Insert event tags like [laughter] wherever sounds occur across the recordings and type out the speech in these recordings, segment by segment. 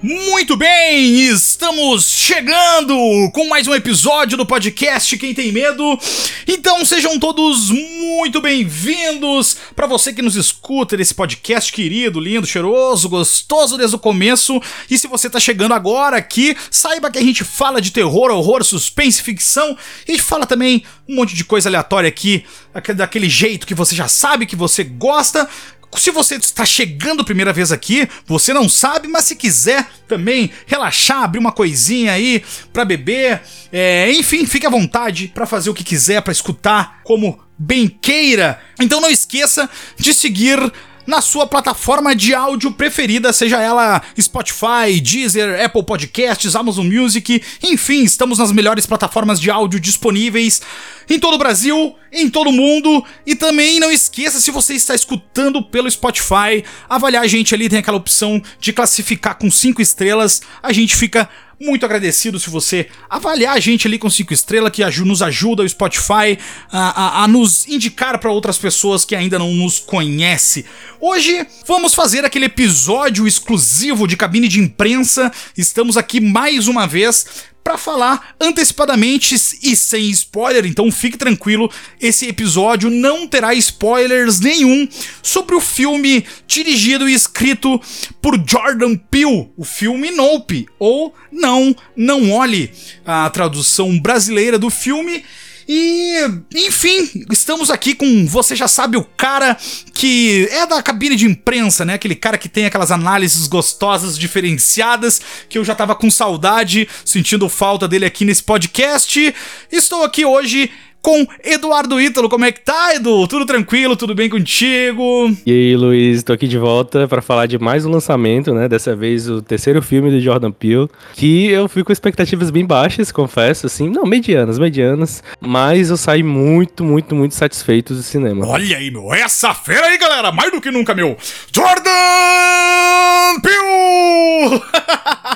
Muito bem, estamos chegando com mais um episódio do podcast Quem Tem Medo. Então sejam todos muito bem-vindos para você que nos escuta nesse podcast querido, lindo, cheiroso, gostoso desde o começo. E se você tá chegando agora aqui, saiba que a gente fala de terror, horror, suspense, ficção e fala também um monte de coisa aleatória aqui, daquele jeito que você já sabe que você gosta. Se você está chegando primeira vez aqui, você não sabe, mas se quiser também relaxar, abrir uma coisinha aí para beber, é, enfim, fique à vontade para fazer o que quiser, para escutar como bem queira. Então não esqueça de seguir na sua plataforma de áudio preferida, seja ela Spotify, Deezer, Apple Podcasts, Amazon Music, enfim, estamos nas melhores plataformas de áudio disponíveis em todo o Brasil, em todo o mundo. E também não esqueça, se você está escutando pelo Spotify, avaliar a gente ali, tem aquela opção de classificar com 5 estrelas. A gente fica muito agradecido se você avaliar a gente ali com cinco estrelas, que nos ajuda o Spotify a, a, a nos indicar para outras pessoas que ainda não nos conhecem. Hoje vamos fazer aquele episódio exclusivo de cabine de imprensa. Estamos aqui mais uma vez para falar antecipadamente e sem spoiler, então fique tranquilo, esse episódio não terá spoilers nenhum sobre o filme dirigido e escrito por Jordan Peele, o filme Nope, ou Não, Não Olhe, a tradução brasileira do filme. E, enfim, estamos aqui com, você já sabe, o cara que é da cabine de imprensa, né? Aquele cara que tem aquelas análises gostosas, diferenciadas, que eu já tava com saudade, sentindo falta dele aqui nesse podcast. Estou aqui hoje com Eduardo Ítalo. Como é que tá, Edu? Tudo tranquilo? Tudo bem contigo? E aí, Luiz, tô aqui de volta para falar de mais um lançamento, né? Dessa vez o terceiro filme do Jordan Peele, que eu fui com expectativas bem baixas, confesso, assim, não, medianas, medianas, mas eu saí muito, muito, muito satisfeito do cinema. Olha aí, meu, essa fera aí, galera, mais do que nunca, meu. Jordan Peele!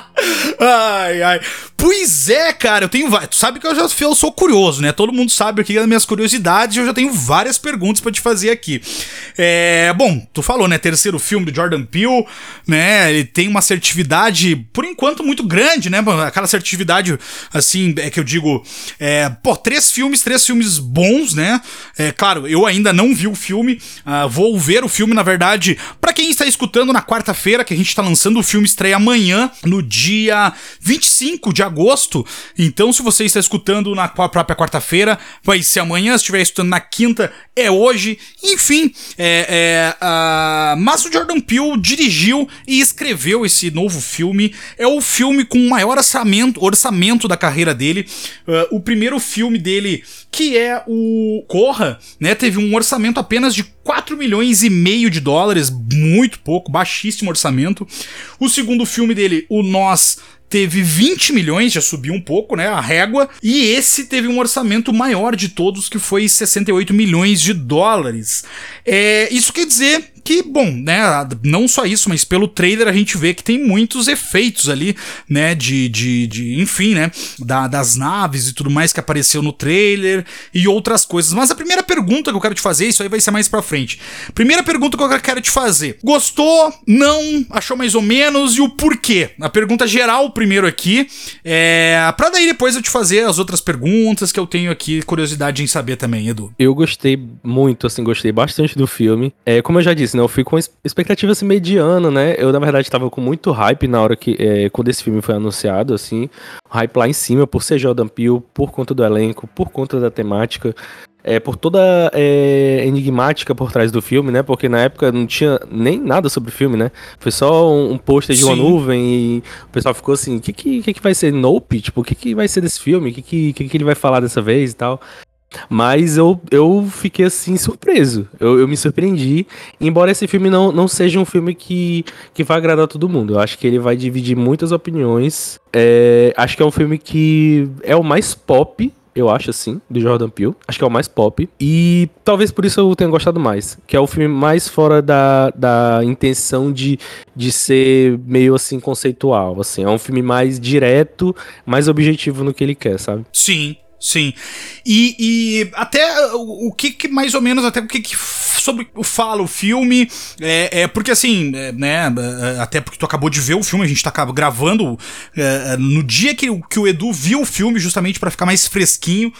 [laughs] ai, ai. Pois é, cara, eu tenho. Tu sabe que eu já eu sou curioso, né? Todo mundo sabe aqui das minhas curiosidades e eu já tenho várias perguntas para te fazer aqui. É, bom, tu falou, né? Terceiro filme do Jordan Peele, né? Ele tem uma assertividade, por enquanto, muito grande, né? Aquela assertividade, assim, é que eu digo. É, pô, três filmes, três filmes bons, né? É, claro, eu ainda não vi o filme, uh, vou ver o filme, na verdade. para quem está escutando na quarta-feira, que a gente tá lançando o filme, estreia amanhã, no dia 25 de agosto agosto. Então, se você está escutando na própria quarta-feira, vai ser amanhã. Se estiver escutando na quinta, é hoje. Enfim, é, é, uh, mas o Jordan Peele dirigiu e escreveu esse novo filme. É o filme com o maior orçamento, orçamento da carreira dele. Uh, o primeiro filme dele, que é o Corra, né, teve um orçamento apenas de 4 milhões e meio de dólares, muito pouco, baixíssimo orçamento. O segundo filme dele, o Nós, teve 20 milhões, já subiu um pouco, né, a régua, e esse teve um orçamento maior de todos, que foi 68 milhões de dólares. É, isso quer dizer que, bom, né, não só isso, mas pelo trailer a gente vê que tem muitos efeitos ali, né, de, de, de enfim, né, da, das naves e tudo mais que apareceu no trailer e outras coisas. Mas a primeira pergunta que eu quero te fazer, isso aí vai ser mais pra frente. Primeira pergunta que eu quero te fazer: gostou? Não? Achou mais ou menos? E o porquê? A pergunta geral primeiro aqui, é, pra daí depois eu te fazer as outras perguntas que eu tenho aqui curiosidade em saber também, Edu. Eu gostei muito, assim, gostei bastante do filme. É, como eu já disse, né? Eu fui com expectativa assim, mediana, né? Eu, na verdade, tava com muito hype na hora que. É, quando esse filme foi anunciado, assim. Hype lá em cima, por ser Jordan Peele, por conta do elenco, por conta da temática. É, por toda é, enigmática por trás do filme, né? Porque na época não tinha nem nada sobre o filme, né? Foi só um, um pôster de uma nuvem e o pessoal ficou assim: o que, que, que, vai ser Nope? Tipo, o que, que vai ser desse filme? O que, que, que, que ele vai falar dessa vez e tal? Mas eu, eu fiquei assim surpreso. Eu, eu me surpreendi. Embora esse filme não, não seja um filme que, que vai agradar todo mundo. Eu acho que ele vai dividir muitas opiniões. É, acho que é um filme que é o mais pop eu acho assim, do Jordan Peele. Acho que é o mais pop. E talvez por isso eu tenha gostado mais. Que é o filme mais fora da, da intenção de, de ser meio assim conceitual. Assim. É um filme mais direto, mais objetivo no que ele quer, sabe? Sim, Sim. E, e até o, o que, que, mais ou menos, até o que, que sobre fala o filme, é, é porque assim, é, né, é, até porque tu acabou de ver o filme, a gente tá gravando é, no dia que, que o Edu viu o filme, justamente para ficar mais fresquinho.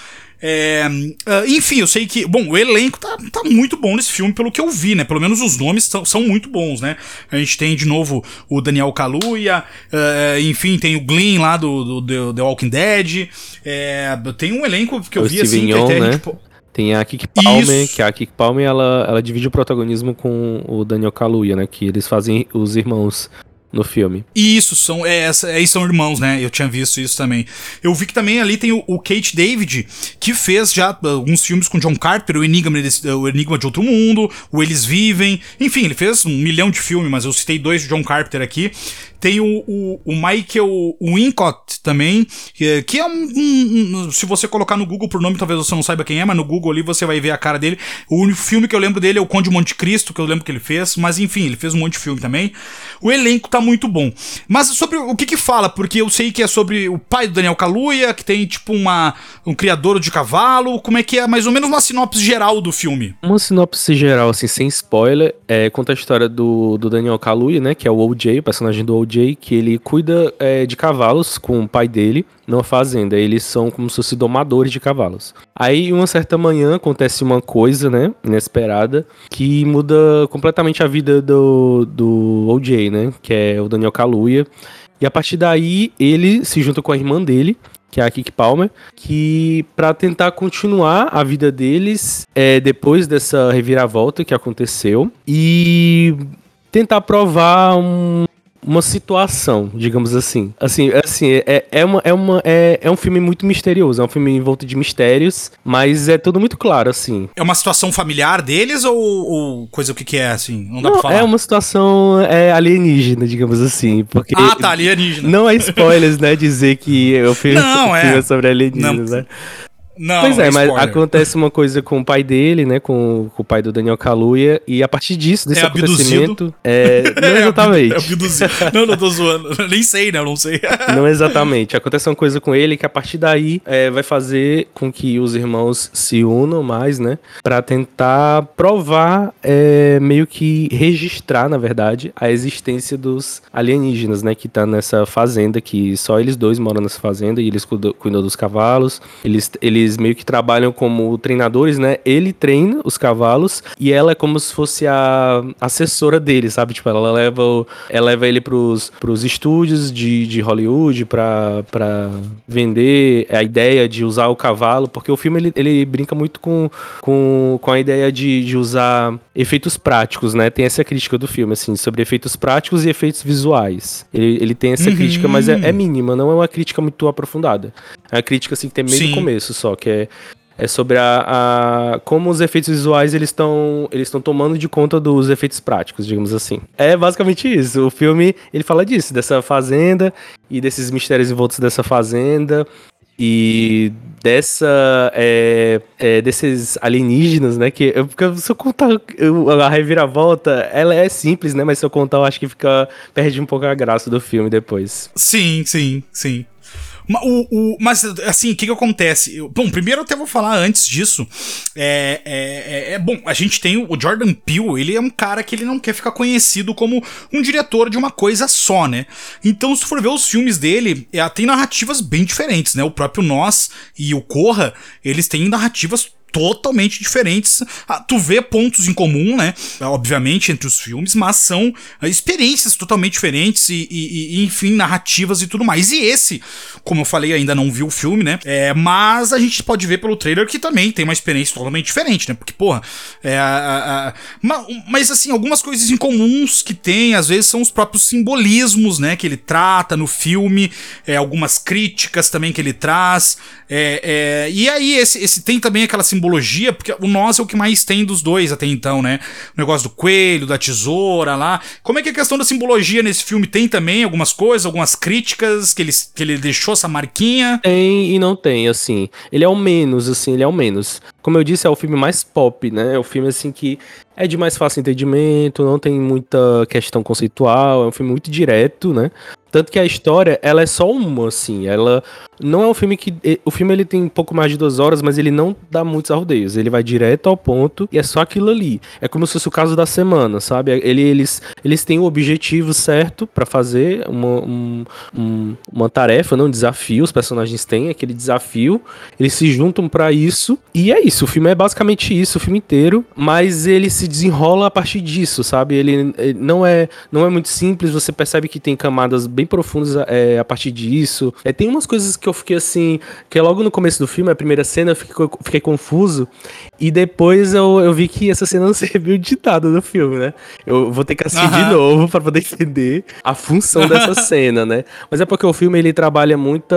É, uh, enfim, eu sei que. Bom, o elenco tá, tá muito bom nesse filme, pelo que eu vi, né? Pelo menos os nomes são, são muito bons, né? A gente tem de novo o Daniel Kaluuya, uh, enfim, tem o Glenn lá do, do, The Walking Dead. É, tem um elenco que eu o vi Steven assim. Yeun, que até né? gente, Tem a Kiki Palmer, Isso. que a Kiki Palmer ela, ela divide o protagonismo com o Daniel Kaluuya, né? Que eles fazem os irmãos no filme. Isso, são, é, é, são irmãos, né? Eu tinha visto isso também. Eu vi que também ali tem o, o Kate David, que fez já alguns filmes com John Carter, o Enigma, o Enigma de Outro Mundo, o Eles Vivem. Enfim, ele fez um milhão de filmes, mas eu citei dois de John Carter aqui. Tem o, o, o Michael Wincott também, que, é um, um, um, Se você colocar no Google por nome, talvez você não saiba quem é, mas no Google ali você vai ver a cara dele. O único filme que eu lembro dele é o Conde de Monte Cristo, que eu lembro que ele fez, mas enfim, ele fez um monte de filme também. O elenco tá muito bom. Mas sobre o que que fala, porque eu sei que é sobre o pai do Daniel Kaluuya, que tem tipo uma, um criador de cavalo. Como é que é mais ou menos uma sinopse geral do filme? Uma sinopse geral, assim, sem spoiler, é, conta a história do, do Daniel Kaluuya, né? Que é o OJ, o personagem do OJ que ele cuida é, de cavalos com o pai dele numa fazenda. Eles são como se fossem domadores de cavalos. Aí, uma certa manhã, acontece uma coisa, né, inesperada, que muda completamente a vida do, do OJ, né, que é o Daniel Kaluuya. E a partir daí, ele se junta com a irmã dele, que é a Kiki Palmer, que para tentar continuar a vida deles é, depois dessa reviravolta que aconteceu e tentar provar um, uma situação, digamos assim. Assim, assim é, é, uma, é, uma, é, é um filme muito misterioso, é um filme envolto de mistérios, mas é tudo muito claro, assim. É uma situação familiar deles ou, ou coisa o que, que é, assim? Não dá Não, pra falar. é uma situação é, alienígena, digamos assim. Porque Ah, tá, alienígena. não é spoilers, né, dizer que o filme, Não, [laughs] o é. filme é sobre alienígenas, Não. né? Não, Pois é, mas spoiler. acontece uma coisa com o pai dele, né? Com, com o pai do Daniel Kaluuya, e a partir disso, desse É abduzido. acontecimento. É, não [laughs] É exatamente. abduzido. Não, não tô zoando. [laughs] Nem sei, né? Eu não sei. [laughs] Não exatamente. Acontece uma coisa com ele que a partir daí é, vai fazer com que os irmãos se unam mais, né? Pra tentar provar, é, meio que registrar, na verdade, a existência dos alienígenas, né? Que tá nessa fazenda, que só eles dois moram nessa fazenda e eles cuidam, cuidam dos cavalos. Eles, eles meio que trabalham como treinadores, né? Ele treina os cavalos e ela é como se fosse a assessora dele, sabe? Tipo, ela leva, o- ela leva ele pros, pros estúdios de, de Hollywood pra, pra vender a ideia de usar o cavalo, porque o filme ele, ele brinca muito com, com, com a ideia de, de usar efeitos práticos, né? Tem essa crítica do filme, assim, sobre efeitos práticos e efeitos visuais. Ele, ele tem essa Uhum. crítica, mas é, é mínima, não é uma crítica muito aprofundada. É uma crítica, assim, que tem meio Sim. começo só, que é é sobre a, a- como os efeitos visuais eles estão eles estão tomando de conta dos efeitos práticos, digamos assim. É basicamente isso. O filme ele fala disso, dessa fazenda e desses mistérios envoltos dessa fazenda e dessa é, é, desses alienígenas, né? Que eu, se eu contar eu- a reviravolta, ela é simples, né? Mas se eu contar, eu acho que fica perde um pouco a graça do filme depois. Sim, sim, sim. O- o- mas, assim, o que que acontece? Eu- bom, primeiro eu até vou falar antes disso. É, é, é- é- bom, a gente tem o Jordan Peele, ele é um cara que ele não quer ficar conhecido como um diretor de uma coisa só, né? Então, se for ver os filmes dele, é, tem narrativas bem diferentes, né? O próprio Nós e o Corra, eles têm narrativas totalmente diferentes. Ah, tu vê pontos em comum, né? Obviamente, entre os filmes, mas são ah, experiências totalmente diferentes e, e- e, enfim, narrativas e tudo mais. E esse, como eu falei, ainda não vi o filme, né? É, mas a gente pode ver pelo trailer que também tem uma experiência totalmente diferente, né? Porque, porra, é, a- a- a- ma- mas assim, algumas coisas em comuns que tem, às vezes, são os próprios simbolismos, né? Que ele trata no filme, é, algumas críticas também que ele traz. é, é, e aí, esse, esse tem também aquela simbologia, porque o nós é o que mais tem dos dois até então, né? O negócio do coelho, da tesoura lá. Como é que é a questão da simbologia nesse filme? Tem também algumas coisas, algumas críticas que ele, que ele deixou essa marquinha? Tem e não tem, assim. Ele é o menos, assim, ele é o menos. Como eu disse, é o filme mais pop, né? É o filme, assim, que é de mais fácil entendimento, não tem muita questão conceitual, é um filme muito direto, né? Tanto que a história, ela é só uma, assim. Ela não é um filme que. O filme ele tem um pouco mais de duas horas, mas ele não dá muitos rodeios. Ele vai direto ao ponto e é só aquilo ali. É como se fosse o caso da semana, sabe? Ele, eles, eles têm o objetivo certo para fazer uma, um, um, uma tarefa, não um desafio. Os personagens têm aquele desafio. Eles se juntam para isso. E é isso. O filme é basicamente isso, o filme inteiro. Mas ele se desenrola a partir disso, sabe? Ele, ele não, é, não é muito simples. Você percebe que tem camadas bem profundos é, a partir disso. É, tem umas coisas que eu fiquei assim, que é logo no começo do filme, a primeira cena, eu fiquei, fiquei confuso. E depois eu, eu vi que essa cena não [laughs] serviu de nada no filme, né? Eu vou ter que assistir uhum. de novo para poder entender a função dessa [laughs] cena, né? Mas é porque o filme ele trabalha muita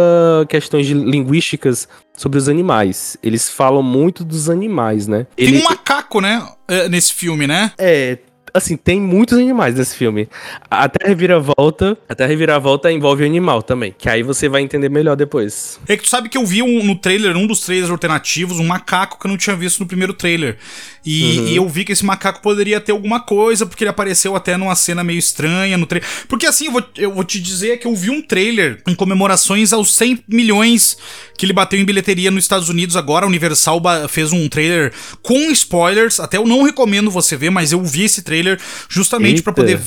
questões linguísticas sobre os animais. Eles falam muito dos animais, né? Ele... Tem um macaco, né? É, nesse filme, né? É, assim, tem muitos animais nesse filme. Até a reviravolta, até a reviravolta envolve animal também, que aí você vai entender melhor depois. É que tu sabe que eu vi um, no trailer, um dos trailers alternativos, um macaco que eu não tinha visto no primeiro trailer. E, uhum. e, eu vi que esse macaco poderia ter alguma coisa, porque ele apareceu até numa cena meio estranha no trailer. Porque assim, eu vou, eu vou te dizer que eu vi um trailer em comemorações aos 100 milhões que ele bateu em bilheteria nos Estados Unidos agora. A Universal fez um trailer com spoilers. Até eu não recomendo você ver, mas eu vi esse trailer justamente para poder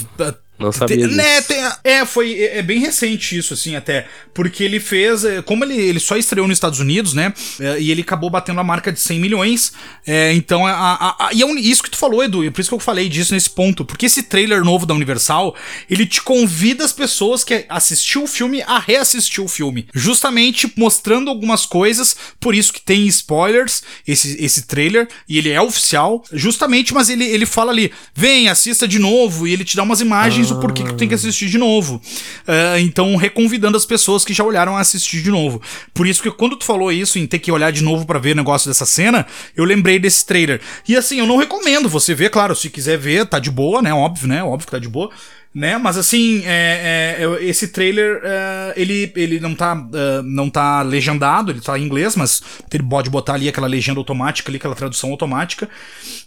não sabia disso. Né, tem, é, foi é, é, bem recente isso, assim, até. Porque ele fez. É, como ele, ele só estreou nos Estados Unidos, né? É, e ele acabou batendo a marca de 100 milhões. É, então, a, a, a, e é isso que tu falou, Edu, e por isso que eu falei disso nesse ponto. Porque esse trailer novo da Universal, ele te convida as pessoas que assistiu o filme a reassistir o filme. Justamente mostrando algumas coisas, por isso que tem spoilers, esse, esse trailer, e ele é oficial, justamente, mas ele, ele fala ali: vem, assista de novo, e ele te dá umas imagens o porquê que tu tem que assistir de novo. Uh, então, reconvidando as pessoas que já olharam a assistir de novo. Por isso que quando tu falou isso, em ter que olhar de novo para ver o negócio dessa cena, eu lembrei desse trailer. E assim, eu não recomendo você ver, claro, se quiser ver, tá de boa, né? Óbvio, né? Óbvio que tá de boa né? Mas assim, é, é, esse trailer é, ele, ele não tá uh, não tá legendado, ele tá em inglês, mas ele pode botar ali aquela legenda automática, ali, aquela tradução automática.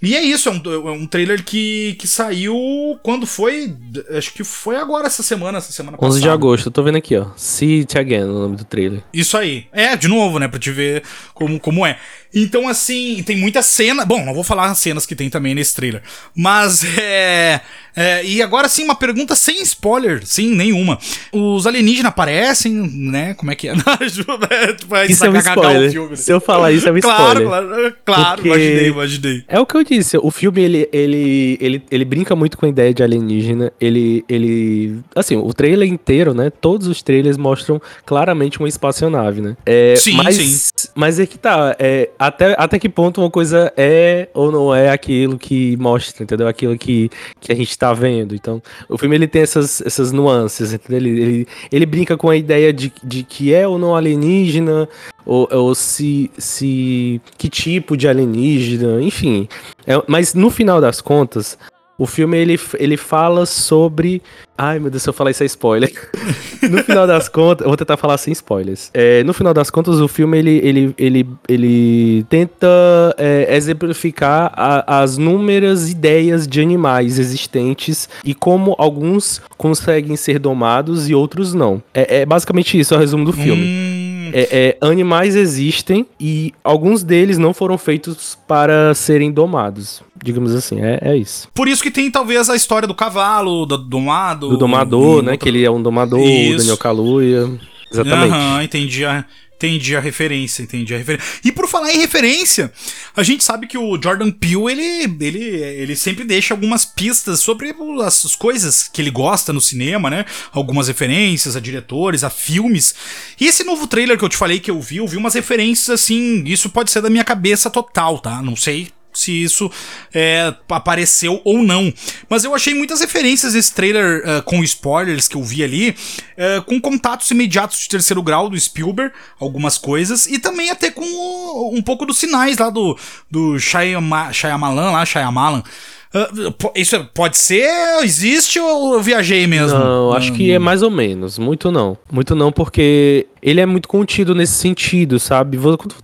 E é isso, é um, é um trailer que, que saiu quando foi, acho que foi agora essa semana, essa semana 11 de agosto, eu tô vendo aqui, ó. See It Again, o nome do trailer. Isso aí. É, de novo, né, pra te ver como, como é. Então, assim, tem muita cena. Bom, não vou falar as cenas que tem também nesse trailer. Mas [laughs] é. é e agora sim, uma pergunta sem spoiler, sim, nenhuma. Os alienígenas aparecem, né? Como é que é? [laughs] isso é um spoiler. Filme, né? Se eu falar isso, é um claro, spoiler. Claro, claro, imaginei, imaginei. É o que eu disse, o filme, ele, ele, ele, ele brinca muito com a ideia de alienígena. Ele, ele... Assim, o trailer inteiro, né? Todos os trailers mostram claramente uma espaçonave, né? É, sim, mas, sim. Mas é que tá, é, até, até que ponto uma coisa é ou não é aquilo que mostra, entendeu? Aquilo que, que a gente tá vendo. Então, o filme ele tem essas, essas nuances, entendeu? Ele, ele, ele brinca com a ideia de, de que é ou não alienígena, ou, ou se, se. que tipo de alienígena, enfim. É, mas no final das contas, o filme ele, ele fala sobre. Ai meu Deus, se eu falar isso é spoiler. [laughs] no final das contas, eu vou tentar falar sem spoilers. É, no final das contas, o filme ele, ele, ele, ele tenta é, exemplificar a, as númeras ideias de animais existentes e como alguns conseguem ser domados e outros não. É, é basicamente isso, é o resumo do filme. Hum. É, é, animais existem e alguns deles não foram feitos para serem domados. Digamos assim, é, é isso. Por isso que tem talvez a história do cavalo, do domado. Do domador, né? Que ele é um domador, isso. Daniel Kaluuya. Exatamente. Aham, entendi entendi a referência, entendi a referência. E por falar em referência, a gente sabe que o Jordan Peele, ele, ele, ele sempre deixa algumas pistas sobre as coisas que ele gosta no cinema, né? Algumas referências a diretores, a filmes. E esse novo trailer que eu te falei que eu vi, eu vi umas referências assim, isso pode ser da minha cabeça total, tá? Não sei se isso é, apareceu ou não. Mas eu achei muitas referências desse trailer uh, com spoilers que eu vi ali, uh, com contatos imediatos de terceiro grau do Spielberg, algumas coisas, e também até com uh, um pouco dos sinais lá do, do Shyamalan, lá, Shyamalan. Uh, isso pode ser, existe ou eu viajei mesmo? Não, acho que é mais ou menos. Muito não. Muito não, porque ele é muito contido nesse sentido, sabe?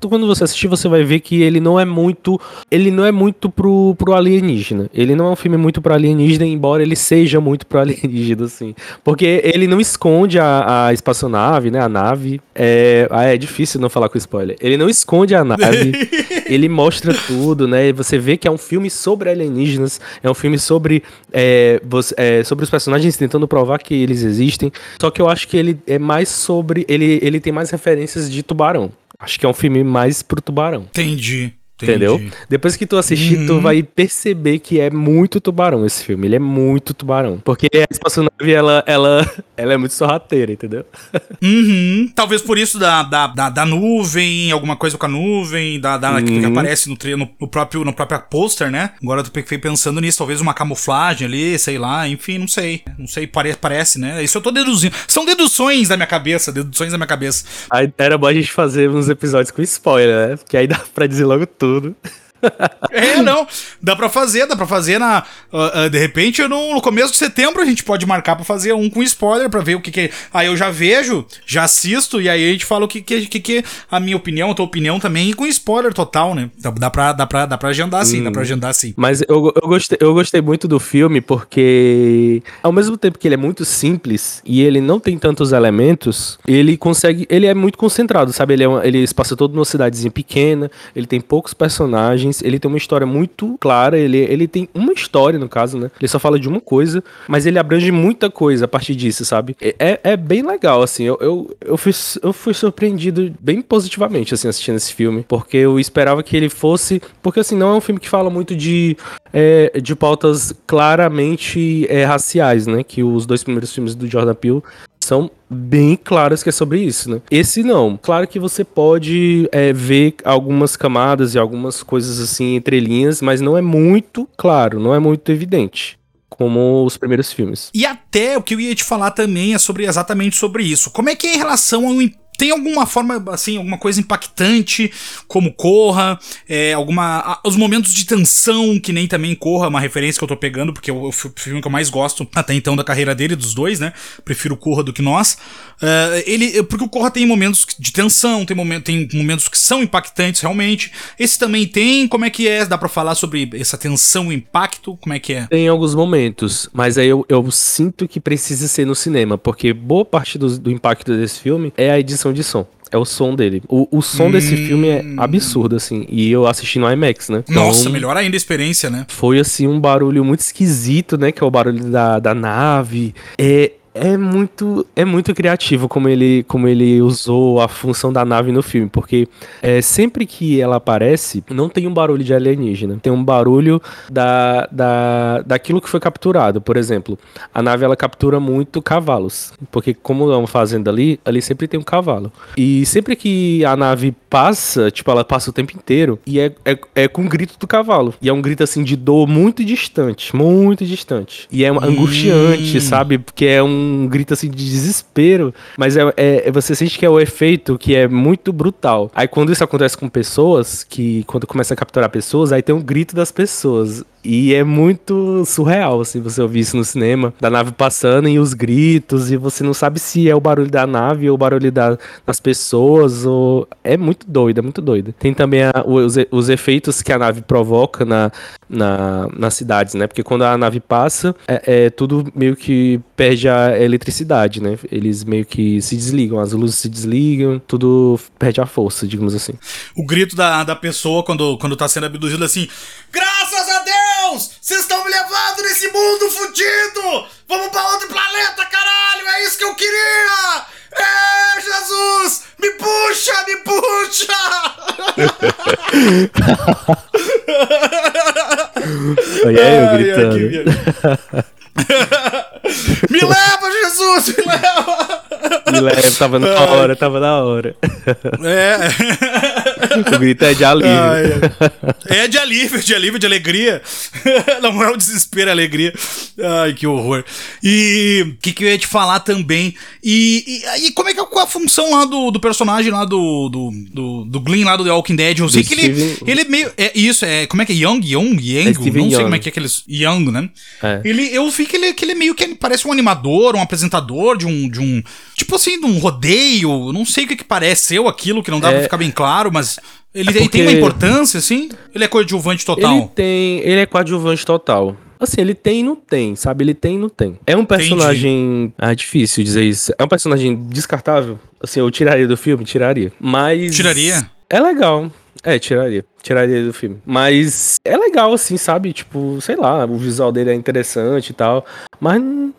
Quando você assistir, você vai ver que ele não é muito. Ele não é muito pro, pro alienígena. Ele não é um filme muito pro alienígena, embora ele seja muito pro [laughs] alienígena, assim. Porque ele não esconde a, a espaçonave, né? A nave. É, ah, é difícil não falar com spoiler. Ele não esconde a nave. [laughs] ele mostra tudo, né? Você vê que é um filme sobre alienígenas. É um filme sobre, é, você, é, sobre os personagens tentando provar que eles existem. Só que eu acho que ele é mais sobre. Ele, ele tem mais referências de tubarão. Acho que é um filme mais pro tubarão. Entendi. Entendeu? Depois que tu assistir, uhum. tu vai perceber que é muito tubarão esse filme. Ele é muito tubarão. Porque a espaçonave, ela, ela, [laughs] ela é muito sorrateira, entendeu? [laughs] Uhum. Talvez por isso da, da, da, da, nuvem, alguma coisa com a nuvem, da, da uhum. que, que, aparece no, no, no, próprio, no próprio pôster, né? Agora tu fiquei pensando nisso, talvez uma camuflagem ali, sei lá, enfim, não sei. Não sei, pare, parece, né? Isso eu tô deduzindo. São deduções da minha cabeça, deduções da minha cabeça. Aí era bom a gente fazer uns episódios com spoiler, né? Porque aí dá pra dizer logo tudo tudo. [laughs] É, não. Dá pra fazer, dá pra fazer na. Uh, uh, de repente, no, no, começo de setembro, a gente pode marcar pra fazer um com spoiler, pra ver o que que. Aí eu já vejo, já assisto, e aí a gente fala o que que, que, que a minha opinião, a tua opinião também, e com spoiler total, né? Dá, dá, pra, dá, pra, dá pra agendar sim, hum. dá pra hum. agendar sim. Mas eu, eu, gostei, eu gostei muito do filme porque, ao mesmo tempo que ele é muito simples e ele não tem tantos elementos, ele consegue. Ele é muito concentrado, sabe? Ele, é uma, ele se passa todo numa cidadezinha pequena, ele tem poucos personagens personagens, ele tem uma história muito clara, ele, ele tem uma história, no caso, né? Ele só fala de uma coisa, mas ele abrange muita coisa a partir disso, sabe? É, é, é bem legal, assim, eu, eu, eu, fui, eu fui surpreendido bem positivamente, assim, assistindo esse filme, porque eu esperava que ele fosse, porque, assim, não é um filme que fala muito de, é, de pautas claramente é, raciais, né? Que os dois primeiros filmes do Jordan Peele são bem claras que é sobre isso, né? Esse não. Claro que você pode é, ver algumas camadas e algumas coisas assim entre linhas, mas não é muito claro, não é muito evidente como os primeiros filmes. E até o que eu ia te falar também é sobre exatamente sobre isso. Como é que é em relação ao tem alguma forma, assim, alguma coisa impactante, como Corra, é, alguma. os momentos de tensão, que nem também Corra, uma referência que eu tô pegando, porque é o, filme que eu mais gosto até então da carreira dele, dos dois, né? Prefiro Corra do que nós. Uh, ele, porque o Corra tem momentos de tensão, tem, momento, tem momentos que são impactantes realmente. Esse também tem, como é que é? Dá pra falar sobre essa tensão e impacto? Como é que é? Tem alguns momentos, mas aí eu, eu sinto que precisa ser no cinema, porque boa parte do, do impacto desse filme é a edição de som. É o som dele. O, o som hum... desse filme é absurdo, assim. E eu assisti no IMAX, né? Então, Nossa, melhor ainda a experiência, né? Foi, assim, um barulho muito esquisito, né? Que é o barulho da, da nave. É, é muito é muito criativo como ele como ele usou a função da nave no filme, porque é, sempre que ela aparece, não tem um barulho de alienígena, tem um barulho da, da daquilo que foi capturado. Por exemplo, a nave ela captura muito cavalos, porque como é uma fazenda ali, ali sempre tem um cavalo. E sempre que a nave passa, tipo, ela passa o tempo inteiro e é, é, é com o grito do cavalo. E é um grito assim de dor muito distante, muito distante. E é angustiante, sabe? Porque é um um grito assim de desespero, mas é, é, é, você sente que é o efeito que é muito brutal. Aí quando isso acontece com pessoas, que quando começa a capturar pessoas, aí tem um grito das pessoas. E é muito surreal, assim, você ouvir isso no cinema, da nave passando e os gritos, e você não sabe se é o barulho da nave ou o barulho da, das pessoas, ou... É muito doido, é muito doido. Tem também a, os, os efeitos que a nave provoca na, na, nas cidades, né? Porque quando a nave passa, é, é tudo meio que perde a eletricidade, né? Eles meio que se desligam, as luzes se desligam, tudo perde a força, digamos assim. O grito da, da pessoa quando, quando tá sendo abduzido assim, graças a! Vocês estão me levando nesse mundo fudido! Vamos pra outro planeta, caralho! É isso que eu queria! É, Jesus! Me puxa, me puxa! [laughs] Olha eu gritando. [laughs] me leva, Jesus! Me leva! Me leva, tava na hora, tava na hora. É. [laughs] o grito é de alívio. Ah, é. é. de alívio, de alívio, de alegria. [laughs] Não é o desespero, é alegria. Ai, que horror. E o que, que eu ia te falar também? E, e, e como é que é a função lá do, do personagem lá do, do, do, do Glenn lá do The Walking Dead? Eu sei do que ele, ele é meio. É isso, é. Como é que é? Young? Young? Yang? É não sei Young. como é que é aqueles. Young, né? É. Ele, eu vi que ele, que ele é meio que parece um animador, um apresentador de um. De um tipo assim, de um rodeio. Não sei o que, que parece eu aquilo, que não dá é, pra ficar bem claro, mas. Ele, é ele tem uma importância, assim? Ele é coadjuvante total? Ele tem. Ele é coadjuvante total. Assim, ele tem e não tem, sabe? Ele tem e não tem. É um personagem. Entendi. Ah, difícil dizer isso. É um personagem descartável. Assim, eu tiraria do filme? Tiraria. Mas. Tiraria? É legal. É, tiraria. Tiraria do filme. Mas é legal, assim, sabe? Tipo, sei lá, o visual dele é interessante e tal. Mas não,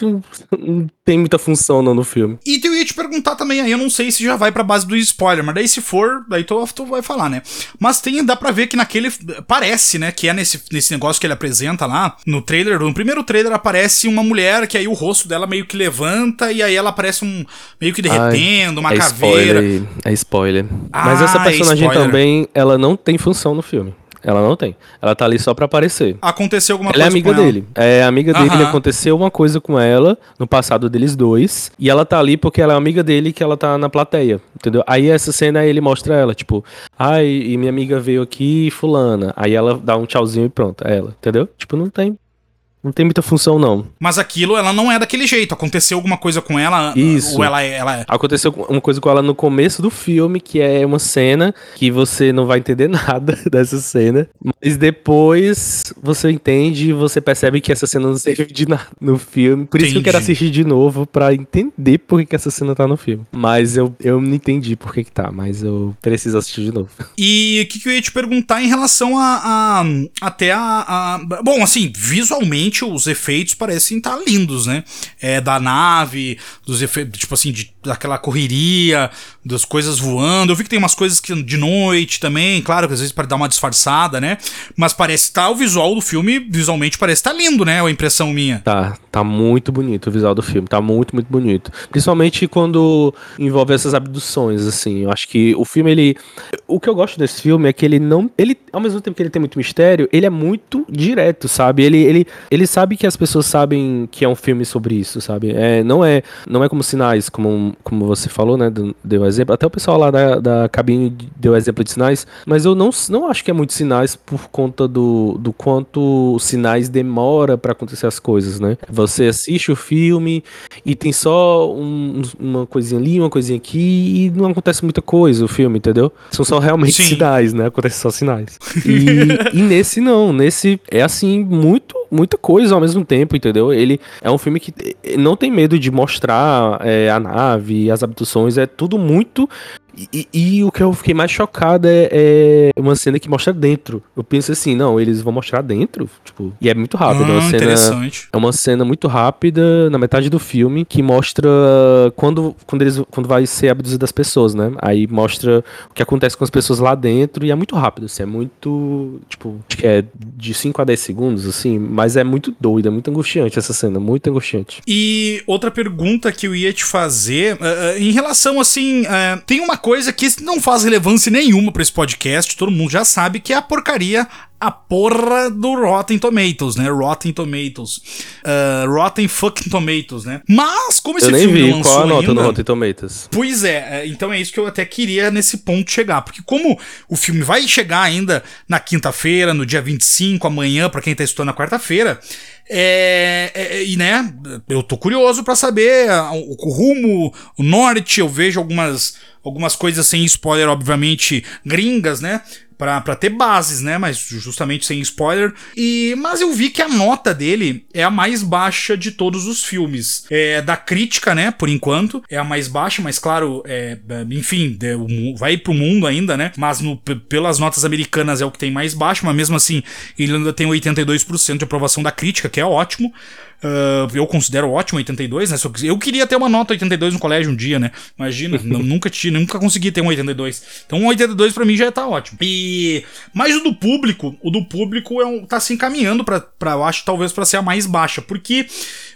não, não tem muita função não, no filme. E eu ia te perguntar também, aí eu não sei se já vai pra base do spoiler, mas daí se for, daí tu, tu vai falar, né? Mas tem, dá pra ver que naquele. Parece, né? Que é nesse, nesse negócio que ele apresenta lá, no trailer. No primeiro trailer aparece uma mulher que aí o rosto dela meio que levanta e aí ela aparece um. meio que derretendo, Ai, uma é caveira. Spoiler, é spoiler. Ah, mas essa é personagem é também, ela não tem função no filme. Ela não tem. Ela tá ali só pra aparecer. Aconteceu alguma ela coisa é amiga dele. É amiga dele. Aconteceu uma coisa com ela no passado deles dois. E ela tá ali porque ela é amiga dele que ela tá na plateia. Entendeu? Aí essa cena ele mostra ela, tipo, ai, e minha amiga veio aqui, fulana. Aí ela dá um tchauzinho e pronto. É ela. Entendeu? Tipo, não tem não tem muita função, não. Mas aquilo, ela não é daquele jeito. Aconteceu alguma coisa com ela? Isso. Ou ela é. Ela é... Aconteceu uma coisa com ela no começo do filme, que é uma cena que você não vai entender [laughs] nada dessa cena. Mas depois você entende e você percebe que essa cena não serve de nada no filme. Por isso entendi. que eu quero assistir de novo para entender por que, que, essa cena tá no filme. Mas eu, eu não entendi por que, que tá, mas eu preciso assistir de novo. [laughs] E o que, que, eu ia te perguntar em relação a. a até a, a. Bom, assim, visualmente os efeitos parecem estar tá lindos, né? É, da nave, dos efeitos, tipo assim, de, daquela correria, das coisas voando. Eu vi que tem umas coisas que de noite também, claro que às vezes para dar uma disfarçada, né? Mas parece estar tá, o visual do filme, visualmente parece estar tá lindo, né? É a impressão minha. Tá, tá muito bonito o visual do filme, tá muito, muito bonito. Principalmente quando envolve essas abduções, assim. Eu acho que o filme, ele. O que eu gosto desse filme é que ele não. Ele, ao mesmo tempo que ele tem muito mistério, ele é muito direto, sabe? Ele, ele, ele sabe que as pessoas sabem que é um filme sobre isso, sabe? É, não, é, não é como sinais, como, como você falou, né? Deu exemplo. Até o pessoal lá da, da cabine deu exemplo de sinais, mas eu não, não acho que é muito sinais por conta do, do quanto sinais demora para acontecer as coisas, né? Você assiste o filme e tem só um, uma coisinha ali, uma coisinha aqui e não acontece muita coisa o filme, entendeu? São só realmente Sim. sinais, né? Acontece só sinais. [laughs] E, e nesse não, nesse é assim, muito muita coisa ao mesmo tempo, entendeu? Ele é um filme que não tem medo de mostrar é, a nave, as abduções, é tudo muito e, e, o que eu fiquei mais chocado é, é, uma cena que mostra dentro. Eu penso assim, não, eles vão mostrar dentro, tipo, e é muito rápido. é, uma ah, cena, é uma cena muito rápida na metade do filme que mostra quando, quando eles quando vai ser abduzido as pessoas, né? Aí mostra o que acontece com as pessoas lá dentro e é muito rápido, assim, é muito, tipo, acho que é de 5 a 10 segundos, assim, mas é muito doido, é muito angustiante essa cena, muito angustiante. E outra pergunta que eu ia te fazer, uh, uh, em relação, assim, uh, tem uma coisa que não faz relevância nenhuma para esse podcast, todo mundo já sabe que é a porcaria a porra do Rotten Tomatoes, né? Rotten Tomatoes. Uh, Rotten fucking Tomatoes, né? Mas, como esse eu filme vi, não lançou qual a nota ainda, no Rotten Tomatoes? Pois é, é, então é isso que eu até queria nesse ponto chegar. Porque como o filme vai chegar ainda na quinta-feira, no dia 25, amanhã, para quem tá estudando na quarta-feira, é, é, é, e né, eu tô curioso para saber o, o, rumo, o norte, eu vejo algumas, algumas coisas sem spoiler, obviamente, gringas, né? Para ter bases, né? Mas justamente sem spoiler. E mas eu vi que a nota dele é a mais baixa de todos os filmes. É da crítica, né? Por enquanto é a mais baixa, mas claro, é, enfim, é, vai pro mundo ainda, né? Mas no, pelas notas americanas é o que tem mais baixo, mas mesmo assim ele ainda tem 82% de aprovação da crítica, que é ótimo. Uh, eu considero ótimo 82, né? Eu queria ter uma nota 82 no colégio um dia, né? Imagina, [laughs] nunca tinha, nunca consegui ter um 82. Então um 82 para mim já tá ótimo. E mas o do público, o do público é um, tá se encaminhando para eu acho talvez para ser a mais baixa, porque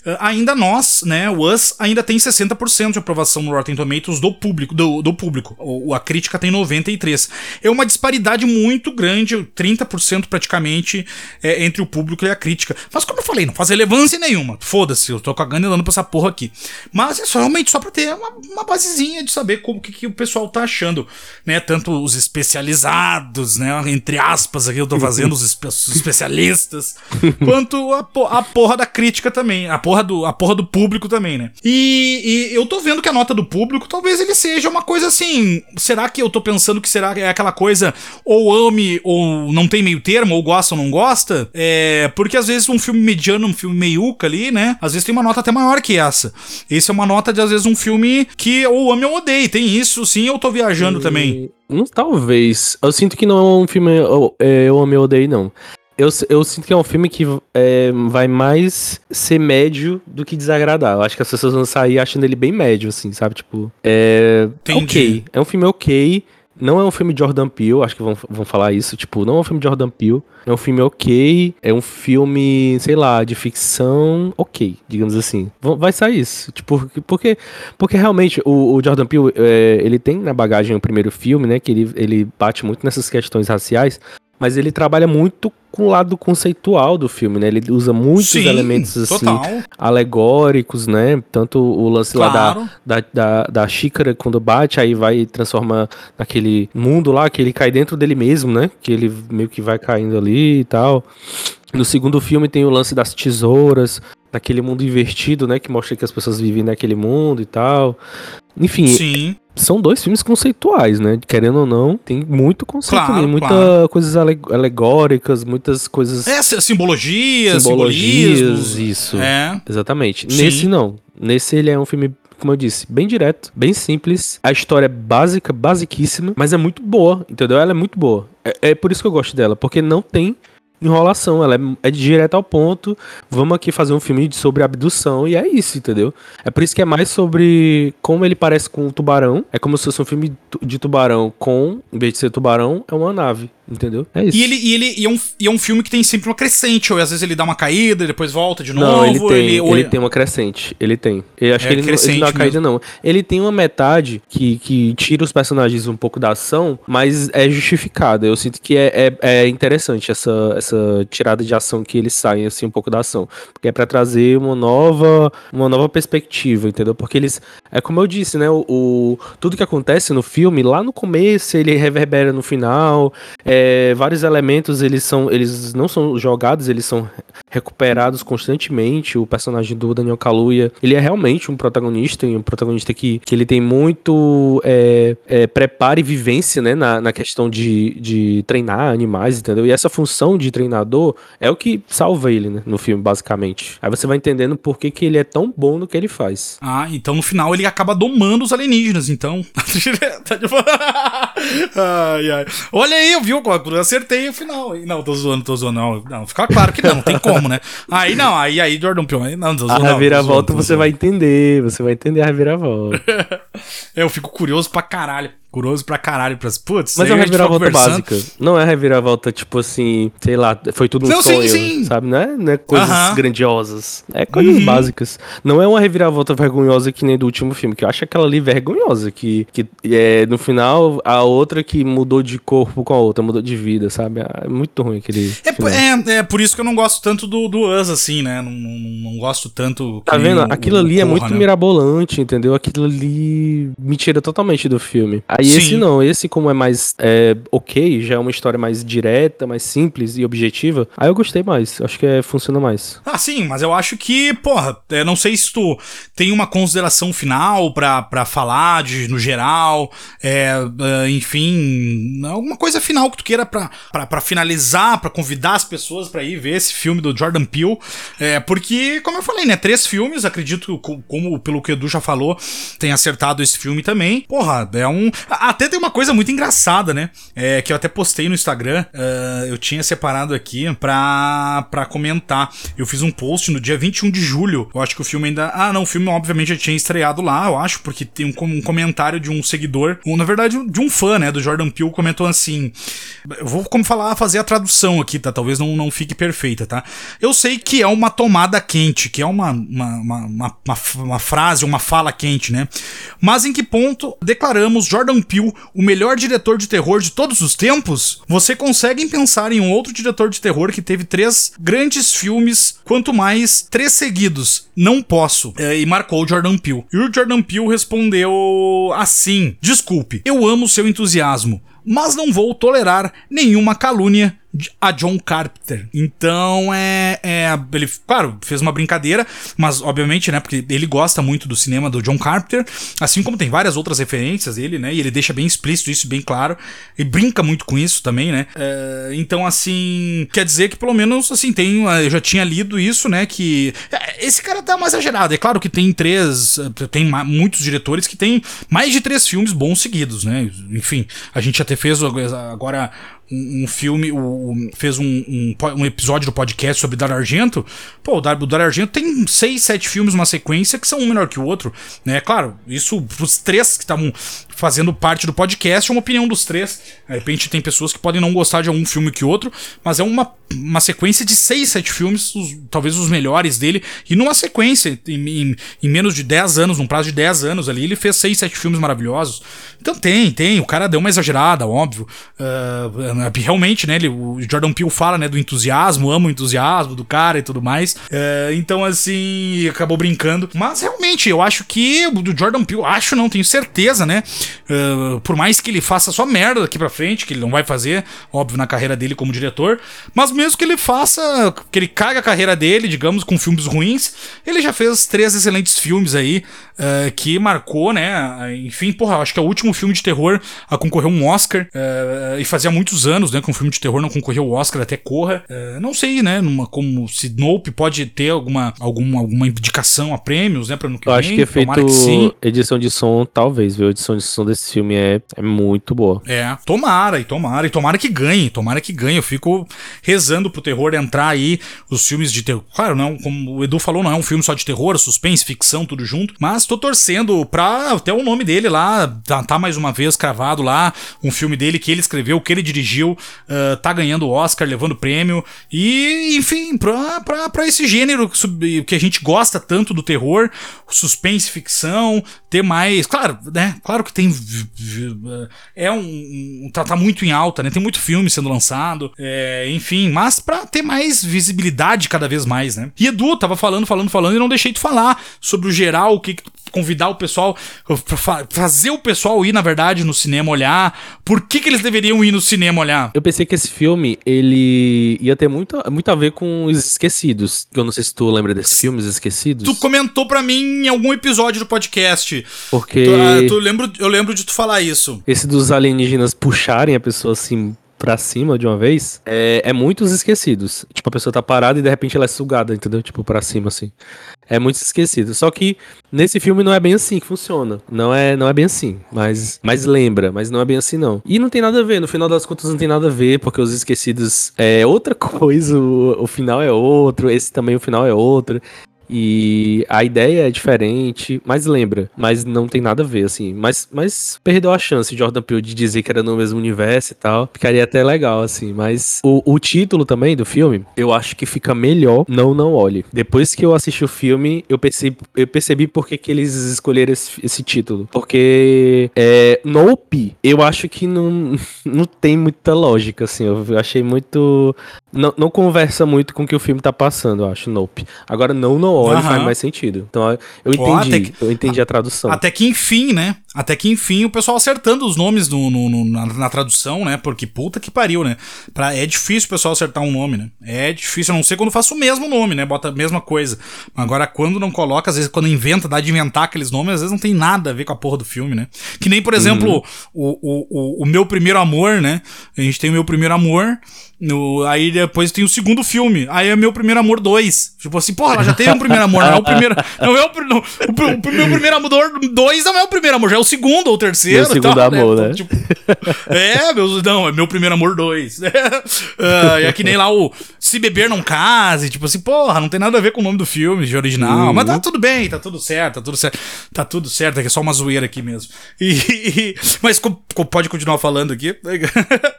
uh, ainda nós, né, o Us ainda tem 60% de aprovação no Rotten Tomatoes do público, do, do público. O, a crítica tem 93. É uma disparidade muito grande, 30% praticamente é, entre o público e a crítica. Mas como eu falei, não faz relevância nenhuma. Foda-se, eu tô cagando e dando pra essa porra aqui. Mas é só, realmente só pra ter uma, uma basezinha de saber como que, que, o pessoal tá achando, né? Tanto os especializados, né? Entre aspas aqui eu tô fazendo os, espe os especialistas, [laughs] quanto a, a porra da crítica também, a porra do, a porra do público também, né? E, e eu tô vendo que a nota do público talvez ele seja uma coisa assim. Será que eu tô pensando que será que é aquela coisa ou ame ou não tem meio termo, ou gosta ou não gosta? É, porque às vezes um filme mediano, um filme meiuca ali, né? Às vezes tem uma nota até maior que essa. Esse é uma nota de às vezes um filme que ou ame ou odeie. Tem isso, sim, eu tô viajando e... também. Não, talvez. Eu sinto que não é um filme eu, é, eu ame ou odeio, não. Eu, eu sinto que é um filme que é, vai mais ser médio do que desagradar. Eu acho que as pessoas vão sair achando ele bem médio, assim, sabe? Tipo, é. Entendi. Ok. É um filme ok. Não é um filme de Jordan Peele, acho que vão, vão falar isso. Tipo, não é um filme de Jordan Peele. É um filme ok. É um filme, sei lá, de ficção ok, digamos assim. Vai sair isso. Tipo, porque, porque realmente o, o Jordan Peele, é, ele tem na bagagem o primeiro filme, né? Que ele, ele bate muito nessas questões raciais mas ele trabalha muito com o lado conceitual do filme, né? Ele usa muitos Sim, elementos assim total. alegóricos, né? Tanto o lance claro. lá da, da, da, da, xícara quando bate, aí vai transformar naquele mundo lá que ele cai dentro dele mesmo, né? Que ele meio que vai caindo ali e tal. No segundo filme tem o lance das tesouras, naquele mundo invertido, né? Que mostra que as pessoas vivem naquele mundo e tal. Enfim, Sim. são dois filmes conceituais, né? Querendo ou não, tem muito conceito claro, ali, muitas claro. coisas alegóricas, muitas coisas. É, simbologias, simbologias, isso. É. Exatamente. Sim. Nesse não. Nesse ele é um filme como eu disse, bem direto, bem simples. A história é básica, basiquíssima, mas é muito boa, entendeu? Ela é muito boa. É, é por isso que eu gosto dela, porque não tem enrolação, ela é, é direto ao ponto. Vamos aqui fazer um filme sobre abdução e é isso, entendeu? É por isso que é mais sobre como ele parece com o tubarão. É como se fosse um filme de tubarão com, em vez de ser tubarão, é uma nave. Entendeu? É isso. E ele, e ele e é, um, e é um filme que tem sempre uma crescente, ou às vezes ele dá uma caída, depois volta de novo. Não, ele tem, ele, ele tem uma crescente. Ele tem. Eu acho é que ele, não, ele não dá uma caída, não. Ele tem uma metade que, que tira os personagens um pouco da ação, mas é justificada. Eu sinto que é, é, é interessante essa, essa tirada de ação que eles saem assim um pouco da ação. Porque é para trazer uma nova, uma nova perspectiva, entendeu? Porque eles. É como eu disse, né? O, o, tudo que acontece no filme, lá no começo, ele reverbera no final. É, vários elementos eles são eles não são jogados eles são recuperados constantemente o personagem do Daniel Kaluuya ele é realmente um protagonista e um protagonista que, que ele tem muito é, é, preparo e vivência né, na, na questão de, de treinar animais entendeu e essa função de treinador é o que salva ele né, no filme basicamente aí você vai entendendo por que, que ele é tão bom no que ele faz ah então no final ele acaba domando os alienígenas então [laughs] ai, ai. olha aí viu eu acertei o final. Não, tô zoando, tô zoando. Não, não fica claro que não, não tem como, né? Aí não, aí, aí Jordan Peele, não, tô zoando. A reviravolta você vai entender, você vai entender a reviravolta. [laughs] eu fico curioso pra caralho curioso pra caralho pras. Putz, mas é uma reviravolta básica. Não é reviravolta, tipo assim, sei lá, foi tudo um não, sonho, sim, sim. sabe? Não é, não é coisas uh -huh. grandiosas. É coisas uh uhum. básicas. Não é uma reviravolta vergonhosa que nem do último filme, que eu acho aquela ali vergonhosa. Que, que é, no final, a outra que mudou de corpo com a outra, mudou de vida, sabe? É muito ruim aquele. É, é, é por isso que eu não gosto tanto do, do Us, assim, né? Não, não, não gosto tanto. Tá vendo? Aquilo o, ali o é muito né? mirabolante, entendeu? Aquilo ali me tira totalmente do filme. Aí Sim. esse não, esse como é mais é, ok, já é uma história mais direta, mais simples e objetiva, aí eu gostei mais, acho que é, funciona mais. Ah, sim, mas eu acho que, porra, é, não sei se tu tem uma consideração final pra, pra falar de, no geral, é, é, enfim, alguma coisa final que tu queira pra, pra, pra finalizar, pra convidar as pessoas pra ir ver esse filme do Jordan Peele, é, porque, como eu falei, né, três filmes, acredito, como pelo que o Edu já falou, tem acertado esse filme também, porra, é um Até tem uma coisa muito engraçada, né? É, que eu até postei no Instagram. Uh, eu tinha separado aqui pra, pra comentar. Eu fiz um post no dia 21 de julho. Eu acho que o filme ainda. Ah, não, o filme obviamente já tinha estreado lá, eu acho, porque tem um, um comentário de um seguidor, ou na verdade de um fã, né, do Jordan Peele, comentou assim. Eu vou como falar, fazer a tradução aqui, tá? Talvez não, não fique perfeita, tá? Eu sei que é uma tomada quente, que é uma, uma, uma, uma, uma frase, uma fala quente, né? Mas em que ponto declaramos Jordan Peele o melhor diretor de terror de todos os tempos? Você consegue pensar em um outro diretor de terror que teve três grandes filmes, quanto mais três seguidos? Não posso. É, e marcou o Jordan Peele. E o Jordan Peele respondeu assim: Desculpe, eu amo seu entusiasmo, mas não vou tolerar nenhuma calúnia a John Carpenter. Então é, é, Ele, claro, fez uma brincadeira, mas obviamente, né? Porque ele gosta muito do cinema do John Carpenter, assim como tem várias outras referências dele, né? E ele deixa bem explícito isso, bem claro. E brinca muito com isso também, né? É, então, assim, quer dizer que pelo menos, assim, tem. Eu já tinha lido isso, né? Que. É, esse cara tá mais exagerado. É claro que tem três. Tem muitos diretores que tem mais de três filmes bons seguidos, né? Enfim, a gente até fez agora um, um filme, o, fez um, um, um, episódio do podcast sobre Dar Argento. Pô, o Dar, o Dar Argento tem seis, sete filmes, uma sequência, que são um melhor que o outro. Né? Claro, isso pros três que estavam fazendo parte do podcast, é uma opinião dos três. De repente tem pessoas que podem não gostar de um filme que outro, mas é uma, uma sequência de seis, sete filmes, os, talvez os melhores dele, e numa sequência, em, em, em, menos de 10 anos, num prazo de 10 anos ali, ele fez seis, sete filmes maravilhosos. Então tem, tem, o cara deu uma exagerada, óbvio. Uh, realmente, né, ele, o Jordan Peele fala, né, do entusiasmo, ama o entusiasmo do cara e tudo mais. Uh, então, assim, acabou brincando. Mas realmente, eu acho que o do Jordan Peele, acho não, tenho certeza, né, Uh, por mais que ele faça só merda daqui pra frente, que ele não vai fazer, óbvio, na carreira dele como diretor, mas mesmo que ele faça, que ele caga a carreira dele, digamos, com filmes ruins, ele já fez três excelentes filmes aí, uh, que marcou, né? Enfim, porra, acho que é o último filme de terror a concorrer um Oscar, uh, e fazia muitos anos, né, que um filme de terror não concorreu ao Oscar até Corra. não sei, né, numa, como se Nope pode ter alguma, alguma, alguma indicação a prêmios, né, pra no que Eu vem, acho que é feito que edição de som, talvez, viu? Edição de som desse filme é, é muito boa. É, tomara, e tomara, e tomara que ganhe, tomara que ganhe. Eu fico rezando pro terror entrar aí, os filmes de terror. Claro, não, como o Edu falou, não é um filme só de terror, suspense, ficção, tudo junto. Mas tô torcendo pra até o nome dele lá, tá, tá mais uma vez cravado lá, um filme dele que ele escreveu, que ele dirigiu, uh, tá ganhando Oscar, levando prêmio. E, enfim, pra, pra, pra esse gênero que a gente gosta tanto do terror, suspense, ficção, ter mais. Claro, né? Claro que tem é um, tá, tá, muito em alta, né? Tem muito filme sendo lançado, é, enfim, mas para ter mais visibilidade cada vez mais, né? E Edu tava falando, falando, falando e não deixei de falar sobre o geral, o que, que convidar o pessoal, fazer o pessoal ir, na verdade, no cinema olhar. Por que, que eles deveriam ir no cinema olhar? Eu pensei que esse filme, ele ia ter muito, muito a ver com Os Esquecidos. Eu não sei se tu lembra desse filme, Os Esquecidos. Tu comentou pra mim em algum episódio do podcast. Porque... Tu, ah, tu lembro, eu lembro de tu falar isso. Esse dos alienígenas puxarem a pessoa assim pra cima de uma vez, é, é muitos esquecidos. Tipo, a pessoa tá parada e de repente ela é sugada, entendeu? Tipo, pra cima, assim. É muito esquecido. Só que nesse filme não é bem assim que funciona. Não é, não é bem assim. Mas, mas lembra, mas não é bem assim, não. E não tem nada a ver. No final das contas, não tem nada a ver, porque os esquecidos é outra [laughs] coisa. O, o final é outro. Esse também, o final é outro. E a ideia é diferente, mas lembra, mas não tem nada a ver, assim. Mas, mas perdeu a chance, Jordan Peele, de dizer que era no mesmo universo e tal. Ficaria até legal, assim. Mas o, o título também do filme, eu acho que fica melhor Não Não Olhe. Depois que eu assisti o filme, eu percebi, eu percebi por que, que eles escolheram esse, esse título. Porque é, Nope, eu acho que não, [laughs] não tem muita lógica, assim. Eu achei muito. Não, não conversa muito com o que o filme tá passando, eu acho, Nope. Agora, Não Não Olhe uhum. faz mais sentido. Então, eu entendi. que, eu entendi a tradução. Até que enfim, né? Até que enfim o pessoal acertando os nomes no, no, no na, na, tradução, né? Porque puta que pariu, né? Pra, é difícil o pessoal acertar um nome, né? É difícil, a não ser quando faça o mesmo nome, né? Bota a mesma coisa. Agora, quando não coloca, às vezes quando inventa, dá de inventar aqueles nomes, às vezes não tem nada a ver com a porra do filme, né? Que nem, por exemplo, uhum. o, o, o, o Meu Primeiro Amor, né? A gente tem o Meu Primeiro Amor No, aí depois tem o segundo filme. Aí é Meu Primeiro Amor 2. Tipo assim, porra, ela já teve um primeiro amor, não é o primeiro. Não é o, não, o, o, meu primeiro amor 2 não é o primeiro amor, já é o segundo ou o terceiro. Meu segundo tal, né? amor, né? né? Tipo, é, meu, não, é meu primeiro amor 2. uh, [laughs] é que nem lá o Se Beber Não Case, tipo assim, porra, não tem nada a ver com o nome do filme de original. Uhum. Mas tá tudo bem, tá tudo certo, tá tudo certo. Tá tudo certo, é que é só uma zoeira aqui mesmo. E, [laughs] e mas pode continuar falando aqui.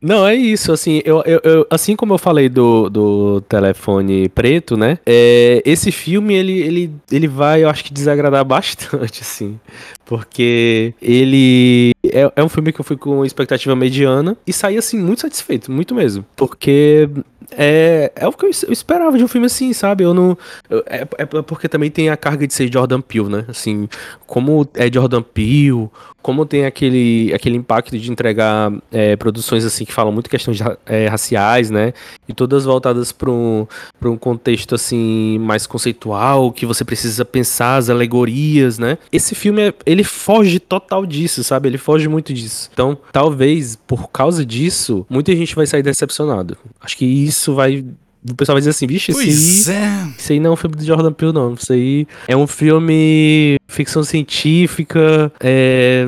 não, é isso, assim, eu, eu, eu assim como eu falei do, do telefone preto, né? É, esse filme, ele, ele, ele vai, eu acho que desagradar bastante, [laughs] assim. Porque ele é, é um filme que eu fui com expectativa mediana e saí, assim, muito satisfeito, muito mesmo. Porque é, é o que eu esperava de um filme assim, sabe? Eu não. Eu, é, é, porque também tem a carga de ser Jordan Peele, né? Assim, como é Jordan Peele, como tem aquele, aquele impacto de entregar é, produções assim que falam muito questões é, raciais, né? E todas voltadas para um, um contexto assim mais conceitual, que você precisa pensar as alegorias, né? Esse filme é, ele foge total disso, sabe? Ele foge muito disso. Então, talvez por causa disso, muita gente vai sair decepcionado. Acho que isso vai o pessoal vai dizer assim, bicho, isso aí, é. isso aí não é um filme do Jordan Peele, não. Isso aí é um filme ficção científica, é,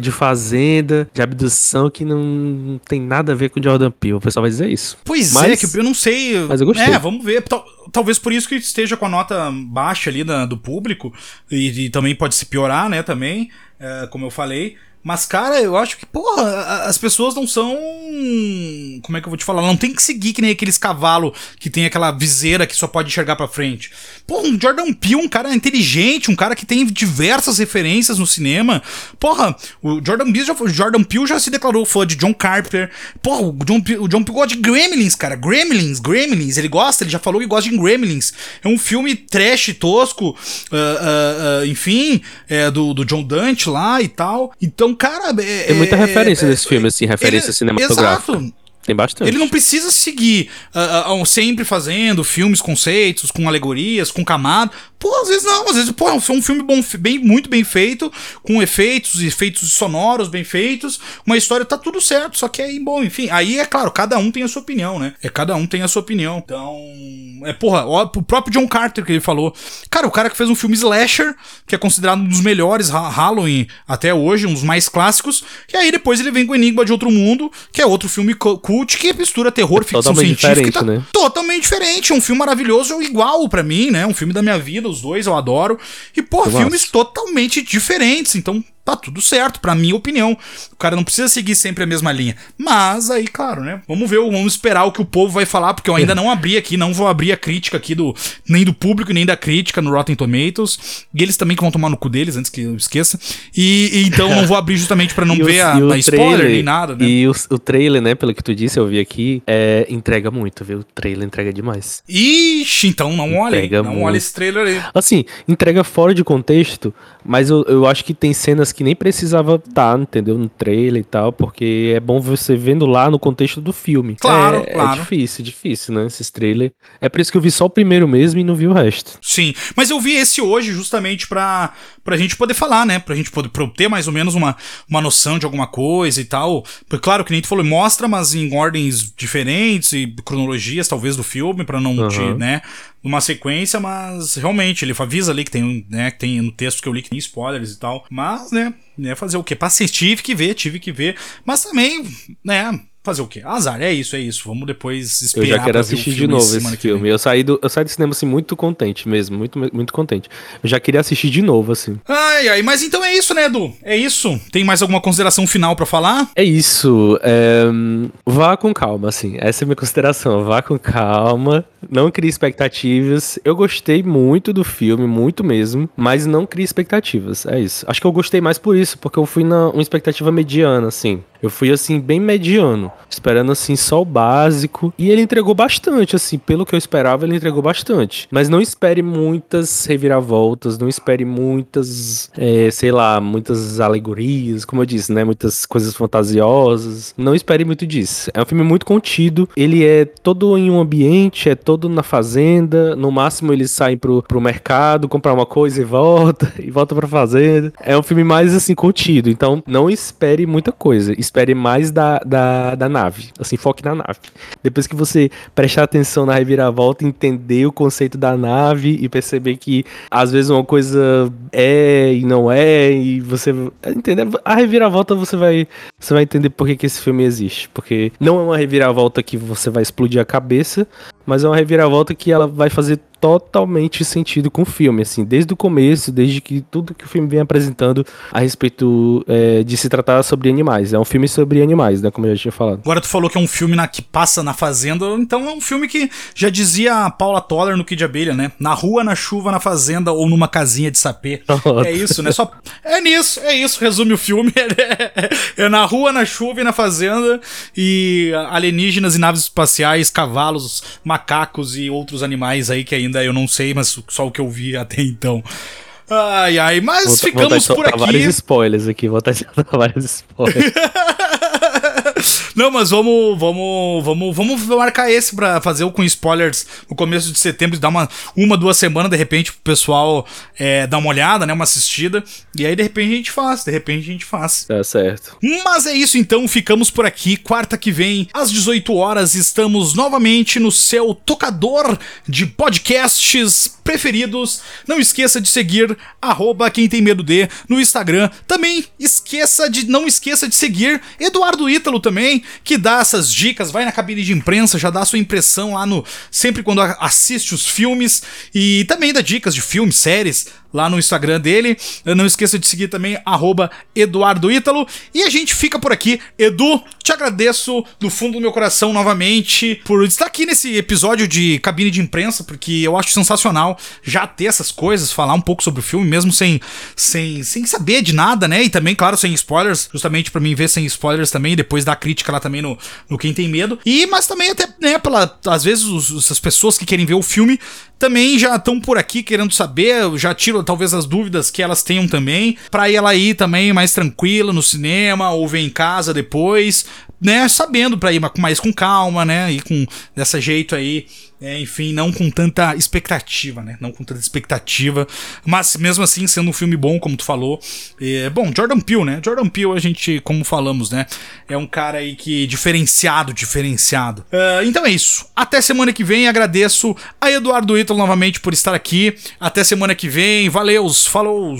de fazenda, de abdução, que não tem nada a ver com Jordan Peele. O pessoal vai dizer isso. Pois mas, é, que eu não sei. Mas eu gostei. É, vamos ver. Tal, talvez por isso que esteja com a nota baixa ali da, do público. E, e, também pode se piorar, né, também, é, como eu falei. Mas, cara, eu acho que, porra, as pessoas não são. Como é que eu vou te falar? Não tem que seguir que nem aqueles cavalos que tem aquela viseira que só pode enxergar pra frente. Pô, um Jordan Peele, um cara inteligente, um cara que tem diversas referências no cinema. Porra, o Jordan Peele já, Jordan Peele já se declarou fã de John Carpenter. Porra, o John, o John Peele gosta de Gremlins, cara. Gremlins, Gremlins. Ele gosta, ele já falou que gosta de Gremlins. É um filme trash, tosco, uh, uh, uh, enfim, é, do, do John Dante lá e tal. Então, então, cara. É, Tem muita é, referência é, desse filme, assim, referência ele, cinematográfica. Exato. Tem bastante. Ele não precisa seguir uh, uh, sempre fazendo filmes, conceitos, com alegorias, com camada. Pô, às vezes não, às vezes, pô, é um filme bom, bem, muito bem feito, com efeitos, efeitos sonoros bem feitos, uma história tá tudo certo, só que aí, bom, enfim, aí é claro, cada um tem a sua opinião, né? É cada um tem a sua opinião. Então, é porra, ó, o próprio John Carter que ele falou. Cara, o cara que fez um filme slasher, que é considerado um dos melhores Halloween até hoje, um dos mais clássicos, e aí depois ele vem com Enigma de Outro Mundo, que é outro filme cult que mistura terror, é ficção científica, tá né? totalmente diferente, um filme maravilhoso, igual para mim, né? Um filme da minha vida, os dois eu adoro. E, pô, filmes totalmente diferentes. Então, tá tudo certo, pra minha opinião. O cara não precisa seguir sempre a mesma linha. Mas aí, claro, né? Vamos ver, vamos esperar o que o povo vai falar, porque eu ainda não abri aqui, não vou abrir a crítica aqui do nem do público, nem da crítica no Rotten Tomatoes. E eles também que vão tomar no cu deles, antes que eu esqueça. E, e então não vou abrir justamente para não [laughs] ver a, a spoiler nem nada, né? E o, o, trailer, né, pelo que tu disse, eu vi aqui, é, entrega muito, viu? O trailer entrega demais. Ixi, então não olhe, não olhe esse trailer aí. Assim, entrega fora de contexto, mas eu, eu acho que tem cenas que nem precisava estar, tá, entendeu? No trailer e tal, porque é bom você vendo lá no contexto do filme. Claro, é, é claro. É difícil, difícil, né? Esses trailers. É por isso que eu vi só o primeiro mesmo e não vi o resto. Sim, mas eu vi esse hoje justamente pra, pra gente poder falar, né? Pra gente poder pra ter mais ou menos uma, uma noção de alguma coisa e tal. Porque, claro, que nem tu falou, mostra, mas em ordens diferentes e cronologias, talvez, do filme, pra não uhum. te, né? Numa sequência, mas realmente ele avisa ali que tem, né, que tem no texto que eu li que tem spoilers e tal. Mas, né, né fazer o quê? Pra assistir, tive que ver, tive que ver. Mas também, né, fazer o quê? Azar, é isso, é isso. Vamos depois esperar. Eu já quero assistir de novo esse filme. Eu saí, do, eu saí do cinema assim muito contente mesmo, muito, muito contente. Eu já queria assistir de novo, assim. Ai, ai, mas então é isso, né, Edu? É isso. Tem mais alguma consideração final para falar? É isso. É... Vá com calma, assim. Essa é a minha consideração. Vá com calma. Não crie expectativas. Eu gostei muito do filme, muito mesmo, mas não crie expectativas. É isso. Acho que eu gostei mais por isso, porque eu fui na uma expectativa mediana, assim. Eu fui assim bem mediano, esperando assim só o básico, e ele entregou bastante, assim, pelo que eu esperava, ele entregou bastante. Mas não espere muitas reviravoltas, não espere muitas, é, sei lá, muitas alegorias, como eu disse, né, muitas coisas fantasiosas. Não espere muito disso. É um filme muito contido, ele é todo em um ambiente, é todo na fazenda, no máximo eles saem pro, pro mercado, comprar uma coisa e volta, [laughs] e volta pra fazenda. É um filme mais assim contido, então não espere muita coisa espere mais da, da, da nave. Assim, foque na nave. Depois que você prestar atenção na reviravolta, entender o conceito da nave e perceber que às vezes uma coisa é e não é, e você. Entender? A reviravolta você vai. Você vai entender por que, que esse filme existe. Porque não é uma reviravolta que você vai explodir a cabeça, mas é uma reviravolta que ela vai fazer totalmente sentido com o filme, assim, desde o começo, desde que tudo que o filme vem apresentando a respeito é, de se tratar sobre animais. É um filme sobre animais, né, como eu já tinha falado. Agora tu falou que é um filme na, que passa na fazenda, então é um filme que já dizia a Paula Toller no Kid Abelha, né? Na rua, na chuva, na fazenda ou numa casinha de sapê. [laughs] é isso, né? Só, é nisso, é isso, resume o filme. [laughs] É, é na rua, na chuva e na fazenda e alienígenas e naves espaciais, cavalos, macacos e outros animais aí que ainda ainda eu não sei, mas só o que eu vi até então. Ai, ai, mas vou, ficamos vou por aqui. vários spoilers aqui, vou [laughs] estar vários spoilers. [laughs] Não, mas vamos, vamos, vamos, vamos marcar esse pra fazer o com spoilers no começo de setembro, dar uma, uma duas semanas, de repente, pro pessoal é, dar uma olhada, né? Uma assistida. E aí, de repente, a gente faz, de repente a gente faz. Tá certo. Mas é isso então, ficamos por aqui. Quarta que vem, às 18 horas, estamos novamente no seu tocador de podcasts preferidos. Não esqueça de seguir arroba quem tem medo de no Instagram. Também esqueça de não esqueça de seguir Eduardo Ítalo também, que dá essas dicas, vai na cabine de imprensa, já dá sua impressão lá no sempre quando assiste os filmes e também dá dicas de filmes, séries lá no Instagram dele. Não esqueça de seguir também Eduardo Ítalo. E a gente fica por aqui. Edu, te agradeço do fundo do meu coração novamente por estar aqui nesse episódio de cabine de imprensa, porque eu acho sensacional já ter essas coisas, falar um pouco sobre o filme, mesmo sem, sem, sem saber de nada, né? E também, claro, sem spoilers, justamente para mim ver sem spoilers também, depois dar crítica lá também no, no Quem Tem Medo. E, mas também até, né, pela, às vezes os, as pessoas que querem ver o filme também já estão por aqui querendo saber, já tiro talvez as dúvidas que elas tenham também, para ela ir também mais tranquila no cinema ou ver em casa depois, né, sabendo para ir mais com calma, né, e com dessa jeito aí é, enfim, não com tanta expectativa, né? Não com tanta expectativa. Mas mesmo assim, sendo um filme bom, como tu falou. É, bom, Jordan Peele, né? Jordan Peele, a gente, como falamos, né? É um cara aí que. diferenciado, diferenciado. Uh, então é isso. Até semana que vem. Agradeço a Eduardo Ítalo novamente por estar aqui. Até semana que vem. Valeus, falou!